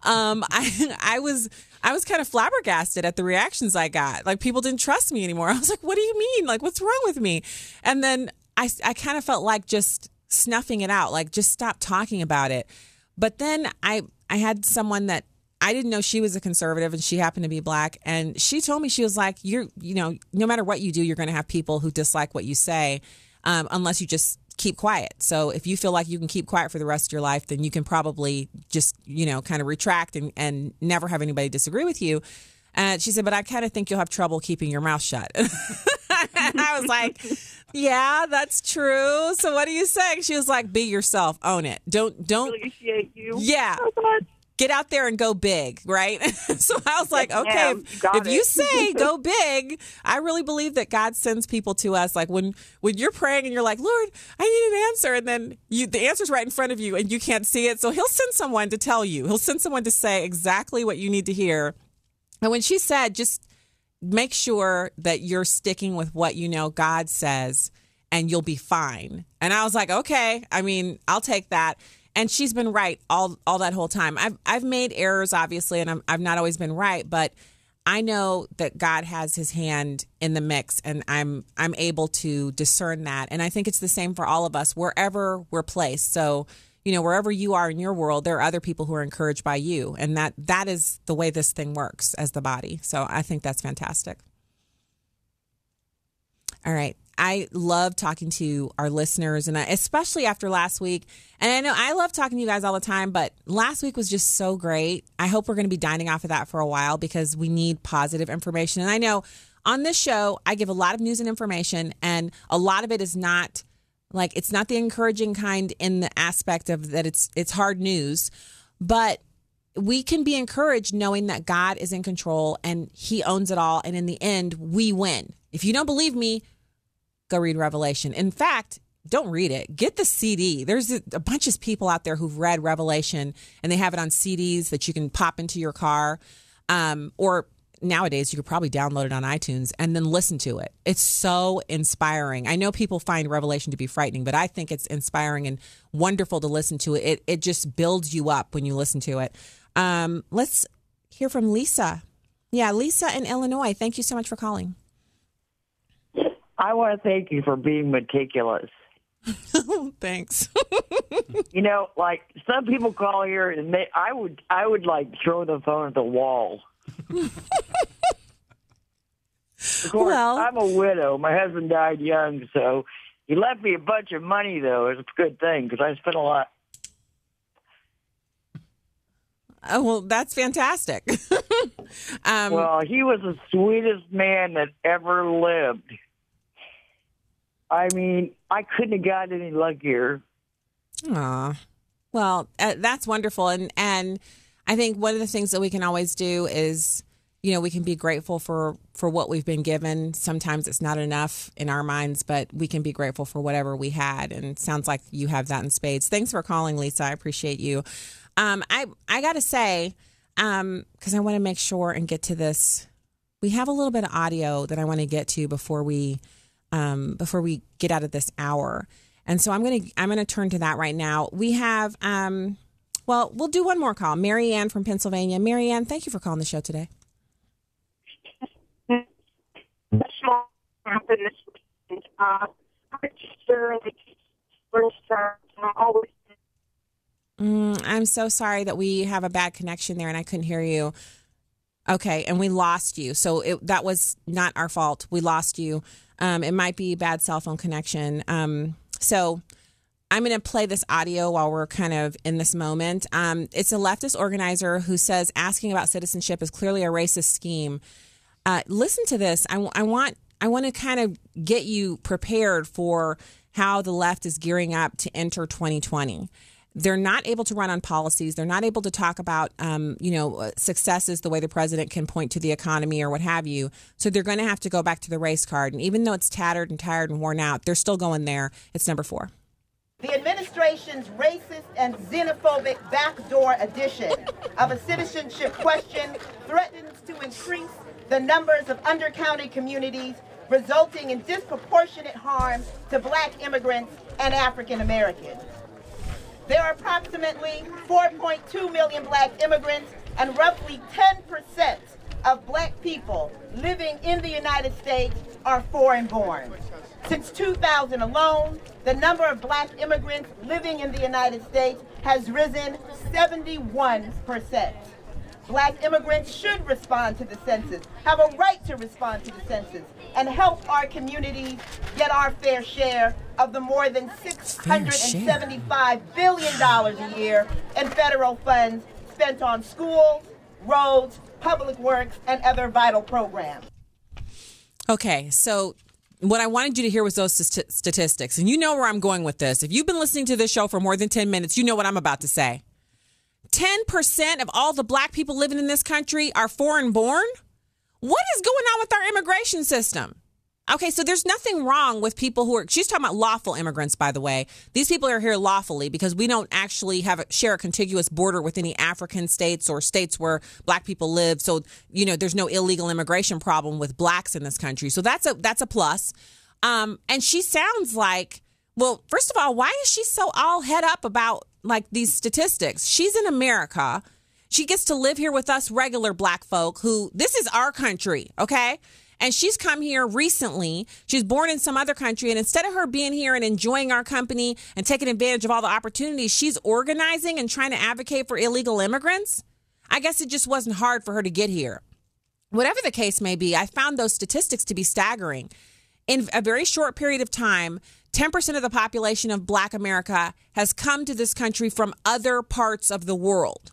um, I I was I was kind of flabbergasted at the reactions I got. Like people didn't trust me anymore. I was like, "What do you mean? Like what's wrong with me?" And then I I kind of felt like just snuffing it out, like just stop talking about it. But then I I had someone that I didn't know she was a conservative and she happened to be black and she told me she was like you're you know no matter what you do you're going to have people who dislike what you say um, unless you just keep quiet. So if you feel like you can keep quiet for the rest of your life then you can probably just you know kind of retract and, and never have anybody disagree with you. And she said, but I kind of think you'll have trouble keeping your mouth shut. I was like, yeah, that's true. So what are you saying? She was like, be yourself, own it. Don't don't appreciate you. Yeah. Get out there and go big, right? so I was like, Yes, okay, ma'am. You got if you say go big, I really believe that God sends people to us. Like when when you're praying and you're like, Lord, I need an answer, and then you the answer's right in front of you and you can't see it. So He'll send someone to tell you. He'll send someone to say exactly what you need to hear. And when she said, just make sure that you're sticking with what you know God says and you'll be fine. And I was like, okay, I mean, I'll take that. And she's been right all all that whole time. I've I've made errors obviously and I'm, I've not always been right, but I know that God has his hand in the mix and I'm I'm able to discern that. And I think it's the same for all of us wherever we're placed. So, you know, wherever you are in your world, there are other people who are encouraged by you. And that that is the way this thing works as the body. So I think that's fantastic. All right. I love talking to our listeners, and I, especially after last week. And I know I love talking to you guys all the time, but last week was just so great. I hope we're going to be dining off of that for a while because we need positive information. And I know on this show, I give a lot of news and information, and a lot of it is not like it's not the encouraging kind in the aspect of that it's it's hard news, but we can be encouraged knowing that God is in control and he owns it all and in the end we win. If you don't believe me, go read Revelation. In fact, don't read it. Get the CD. There's a, a bunch of people out there who've read Revelation and they have it on CDs that you can pop into your car. Um, or nowadays, you could probably download it on iTunes and then listen to it. It's so inspiring. I know people find Revelation to be frightening, but I think it's inspiring and wonderful to listen to it. It, it just builds you up when you listen to it. Um, let's hear from Lisa. Yeah, Lisa in Illinois. Thank you so much for calling. I want to thank you for being meticulous. Thanks. you know, like some people call here and they, I would, I would like throw the phone at the wall. of course, I'm a widow. My husband died young, so he left me a bunch of money. Though it's a good thing because I spent a lot. Oh, well, that's fantastic. um, well, he was the sweetest man that ever lived. I mean, I couldn't have gotten any luckier. Aw. Well, uh, that's wonderful, and and I think one of the things that we can always do is, you know, we can be grateful for for what we've been given. Sometimes it's not enough in our minds, but we can be grateful for whatever we had. And sounds like you have that in spades. Thanks for calling, Lisa. I appreciate you. Um, I I got to say, um, because I want to make sure and get to this. We have a little bit of audio that I want to get to before we um, before we get out of this hour. And so I'm gonna I'm gonna turn to that right now. We have um, well, we'll do one more call. Mary Ann from Pennsylvania. Mary Ann, thank you for calling the show today. Mm, I'm so sorry that we have a bad connection there and I couldn't hear you. Okay, and we lost you. So it, that was not our fault. We lost you. Um, it might be bad cell phone connection. Um, so I'm going to play this audio while we're kind of in this moment. Um, it's a leftist organizer who says asking about citizenship is clearly a racist scheme. Uh, listen to this. I, I want I want to kind of get you prepared for how the left is gearing up to enter 2020 they're not able to run on policies. They're not able to talk about, um, you know, uh, successes the way the president can point to the economy or what have you. So they're going to have to go back to the race card. And even though it's tattered and tired and worn out, they're still going there. It's number four. The administration's racist and xenophobic backdoor edition of a citizenship question threatens to increase the numbers of undercounted communities, resulting in disproportionate harm to black immigrants and African Americans. There are approximately 4.2 million black immigrants and roughly 10% of black people living in the United States are foreign born. Since 2000 alone, the number of black immigrants living in the United States has risen 71%. Black immigrants should respond to the census, have a right to respond to the census, and help our communities get our fair share of the more than $675 billion a year in federal funds spent on schools, roads, public works, and other vital programs. Okay, so what I wanted you to hear was those st- statistics. And you know where I'm going with this. If you've been listening to this show for more than 10 minutes, you know what I'm about to say. 10% of all the black people living in this country are foreign born? What is going on with our immigration system? Okay, so there's nothing wrong with people who are. She's talking about lawful immigrants, by the way. These people are here lawfully because we don't actually have a, share a contiguous border with any African states or states where black people live. So you know, there's no illegal immigration problem with blacks in this country. So that's a that's a plus. Um, and she sounds like, well, first of all, why is she so all head up about like these statistics? She's in America. She gets to live here with us regular black folk who this is our country, okay? And she's come here recently. She's born in some other country. And instead of her being here and enjoying our company and taking advantage of all the opportunities, she's organizing and trying to advocate for illegal immigrants. I guess it just wasn't hard for her to get here. Whatever the case may be, I found those statistics to be staggering. In a very short period of time, 10% of the population of Black America has come to this country from other parts of the world.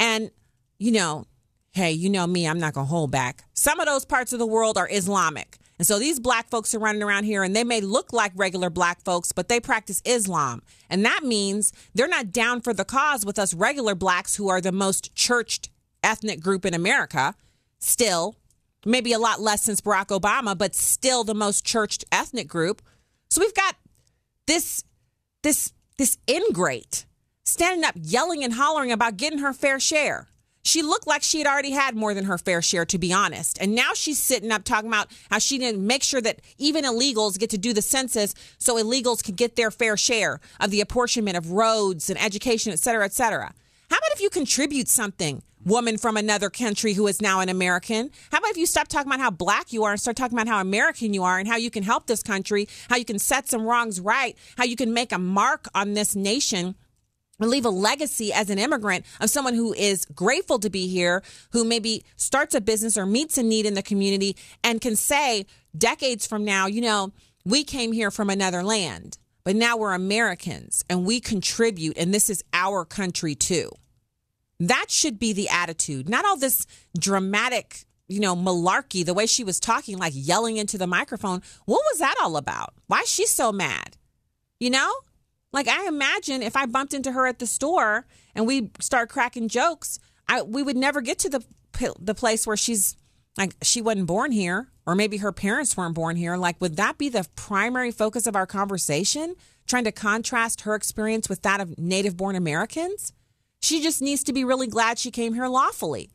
And, you know, hey, you know me, I'm not going to hold back. Some of those parts of the world are Islamic. And so these black folks are running around here and they may look like regular black folks, but they practice Islam. And that means they're not down for the cause with us regular blacks who are the most churched ethnic group in America. Still, maybe a lot less since Barack Obama, but still the most churched ethnic group. So we've got this this this ingrate standing up yelling and hollering about getting her fair share. She looked like she had already had more than her fair share, to be honest. And now she's sitting up talking about how she didn't make sure that even illegals get to do the census so illegals can get their fair share of the apportionment of roads and education, et cetera, et cetera. How about if you contribute something, woman from another country who is now an American? How about if you stop talking about how black you are and start talking about how American you are and how you can help this country, how you can set some wrongs right, how you can make a mark on this nation and leave a legacy as an immigrant of someone who is grateful to be here, who maybe starts a business or meets a need in the community and can say decades from now, you know, we came here from another land, but now we're Americans and we contribute, and this is our country too. That should be the attitude, not all this dramatic, you know, malarkey, the way she was talking, like yelling into the microphone. What was that all about? Why is she so mad? You know? Like I imagine if I bumped into her at the store and we start cracking jokes, I we would never get to the the place where she's like she wasn't born here or maybe her parents weren't born here. Like would that be the primary focus of our conversation? Trying to contrast her experience with that of native born Americans? She just needs to be really glad she came here lawfully.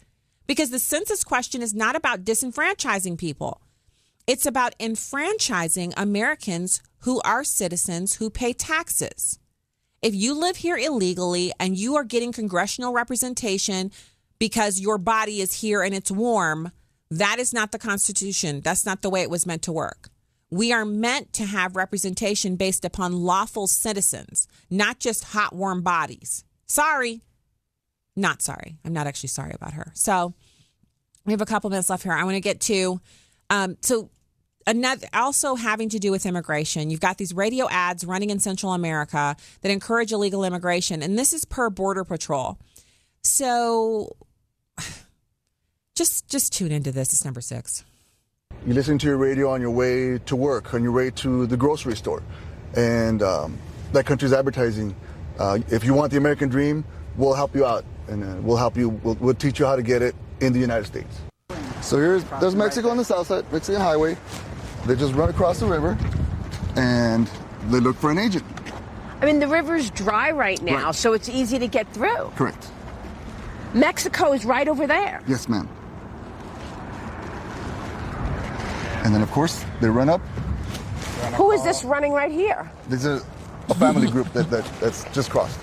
Because the census question is not about disenfranchising people. It's about enfranchising Americans who are citizens who pay taxes. If you live here illegally and you are getting congressional representation because your body is here and it's warm, that is not the Constitution. That's not the way it was meant to work. We are meant to have representation based upon lawful citizens, not just hot, warm bodies. Sorry. Not sorry. I'm not actually sorry about her. So we have a couple minutes left here. I want to get to um, so another also having to do with immigration. You've got these radio ads running in Central America that encourage illegal immigration, and this is per Border Patrol. So just just tune into this. It's number six. You listen to your radio on your way to work, on your way to the grocery store, and um, that country's advertising. Uh, if you want the American dream, we'll help you out, and uh, we'll help you. We'll, we'll teach you how to get it in the United States. So here's there's Mexico on the south side, Mexican highway. They just run across the river and they look for an agent. I mean, the river's dry right now, right. so it's easy to get through. Correct. Mexico is right over there. Yes, ma'am. And then, of course, they run up. Who is this running right here? This is a family group that, that, that's just crossed.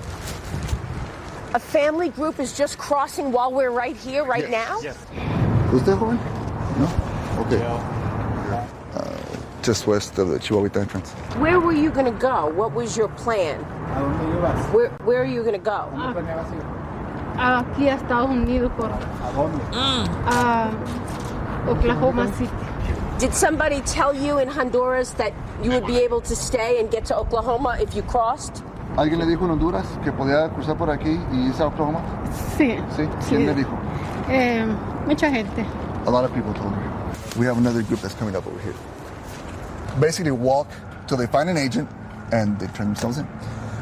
A family group is just crossing while we're right here, right yes. now? Yes. Who's that, joven? No? Okay. Uh, just west of the Chihuahuita entrance. Where were you going to go? What was your plan? Where, where are you going to go? Aquí a Estados Unidos por a mm. ah, Oklahoma City. Did somebody tell you in Honduras that you would be able to stay and get to Oklahoma if you crossed? ¿Alguien le dijo en Honduras que podía cruzar por aquí y irse a Oklahoma? Sí. ¿Sí? ¿Quién le dijo? Eh, mucha gente. A lot of people told me. We have another group that's coming up over here. Basically, walk till they find an agent and they turn themselves in.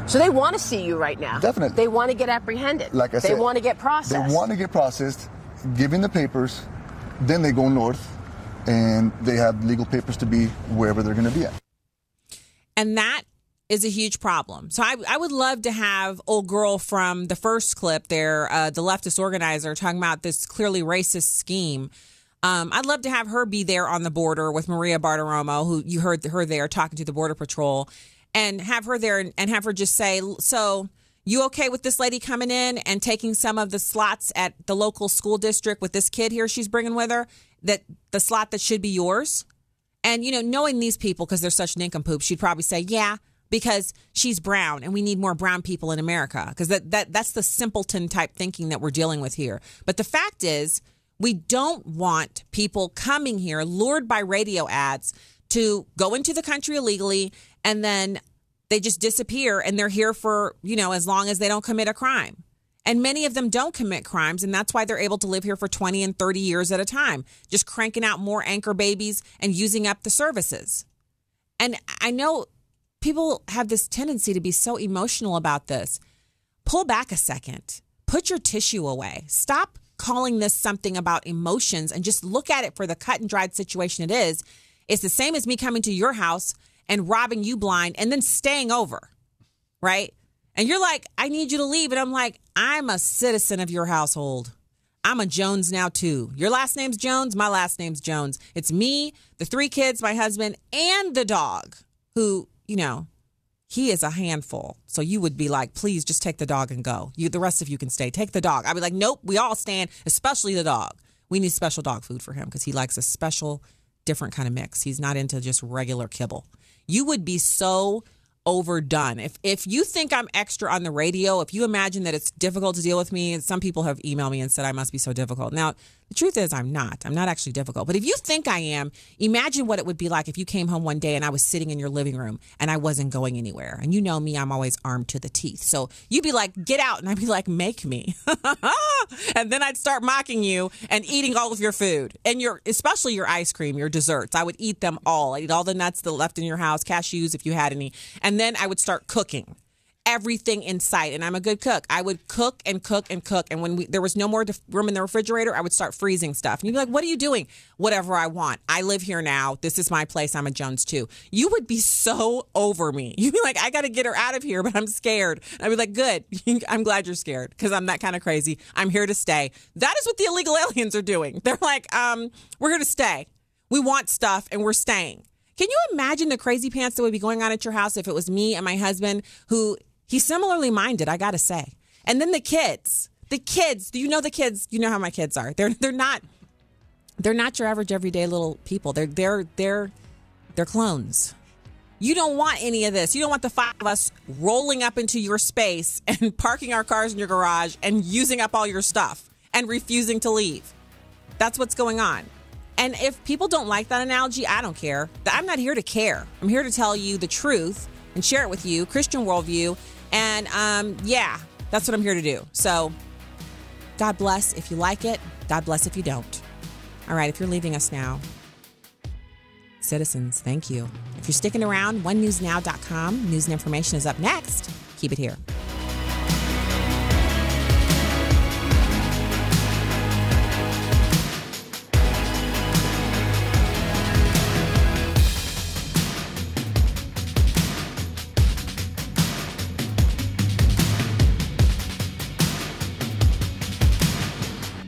So they want to see you right now. Definitely. They want to get apprehended. Like I they said, want to get processed. They want to get processed, given the papers, then they go north, and they have legal papers to be wherever they're going to be at. And that is a huge problem. So I, I would love to have old girl from the first clip there, uh, the leftist organizer, talking about this clearly racist scheme. Um, I'd love to have her be there on the border with Maria Bartiromo, who you heard her there talking to the Border Patrol, and have her there and, have her just say, So, you okay with this lady coming in and taking some of the slots at the local school district with this kid here she's bringing with her? That the slot that should be yours? And, you know, knowing these people because they're such nincompoops, she'd probably say, Yeah, because she's brown and we need more brown people in America because that, that that's the simpleton type thinking that we're dealing with here. But the fact is, we don't want people coming here lured by radio ads to go into the country illegally and then they just disappear and they're here for, you know, as long as they don't commit a crime. And many of them don't commit crimes, and that's why they're able to live here for 20 and 30 years at a time, just cranking out more anchor babies and using up the services. And I know people have this tendency to be so emotional about this. Pull back a second, put your tissue away, stop calling this something about emotions and just look at it for the cut and dried situation it is. It's the same as me coming to your house and robbing you blind and then staying over, right? And you're like, I need you to leave. And I'm like, I'm a citizen of your household. I'm a Jones now too. Your last name's Jones, my last name's Jones. It's me, the three kids, my husband, and the dog who, you know, he is a handful. So you would be like, please just take the dog and go. You the rest of you can stay. Take the dog. I'd be like, nope, we all stand, especially the dog. We need special dog food for him because he likes a special, different kind of mix. He's not into just regular kibble. You would be so overdone. If if you think I'm extra on the radio, if you imagine that it's difficult to deal with me, and some people have emailed me and said I must be so difficult. Now, the truth is I'm not. I'm not actually difficult. But if you think I am, imagine what it would be like if you came home one day and I was sitting in your living room and I wasn't going anywhere. And you know me, I'm always armed to the teeth. So you'd be like, "Get out." And I'd be like, "Make me." and then I'd start mocking you and eating all of your food and your especially your ice cream, your desserts. I would eat them all. I'd eat all the nuts that left in your house, cashews if you had any. And then I would start cooking everything in sight and I'm a good cook. I would cook and cook and cook and when we, there was no more room in the refrigerator, I would start freezing stuff. And you'd be like, "What are you doing?" Whatever I want. I live here now. This is my place. I'm a Jones too. You would be so over me. You'd be like, "I got to get her out of here, but I'm scared." I'd be like, "Good. I'm glad you're scared because I'm that kind of crazy. I'm here to stay." That is what the illegal aliens are doing. They're like, um, "We're here to stay. We want stuff and we're staying." Can you imagine the crazy pants that would be going on at your house if it was me and my husband who he's similarly minded, I got to say. And then the kids. The kids, do you know the kids? You know how my kids are. They're they're not they're not your average everyday little people. They're they're they're they're clones. You don't want any of this. You don't want the five of us rolling up into your space and parking our cars in your garage and using up all your stuff and refusing to leave. That's what's going on. And if people don't like that analogy, I don't care. I'm not here to care. I'm here to tell you the truth and share it with you, Christian worldview. And um, yeah, that's what I'm here to do. So God bless if you like it. God bless if you don't. All right, if you're leaving us now, citizens, thank you. If you're sticking around, onenewsnow.com, news and information is up next. Keep it here.